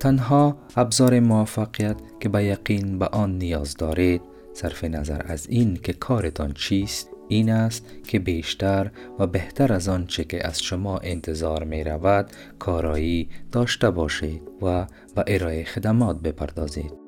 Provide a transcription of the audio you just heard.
تنها ابزار موفقیت که به یقین به آن نیاز دارید صرف نظر از این که کارتان چیست این است که بیشتر و بهتر از آنچه که از شما انتظار می رود کارایی داشته باشید و به ارائه خدمات بپردازید.